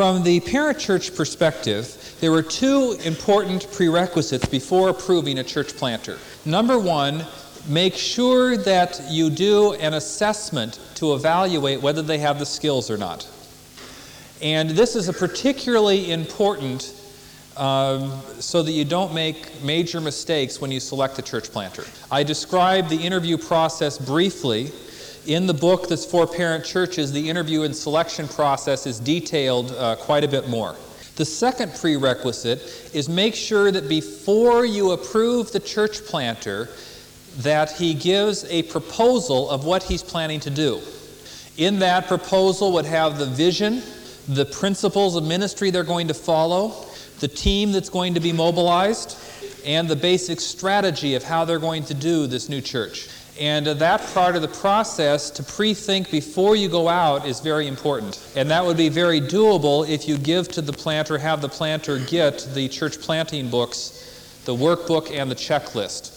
From the parent church perspective, there were two important prerequisites before approving a church planter. Number one, make sure that you do an assessment to evaluate whether they have the skills or not. And this is a particularly important um, so that you don't make major mistakes when you select a church planter. I described the interview process briefly. In the book that's for parent churches, the interview and selection process is detailed uh, quite a bit more. The second prerequisite is make sure that before you approve the church planter, that he gives a proposal of what he's planning to do. In that proposal would have the vision, the principles of ministry they're going to follow, the team that's going to be mobilized, and the basic strategy of how they're going to do this new church. And uh, that part of the process to pre think before you go out is very important. And that would be very doable if you give to the planter, have the planter get the church planting books, the workbook, and the checklist.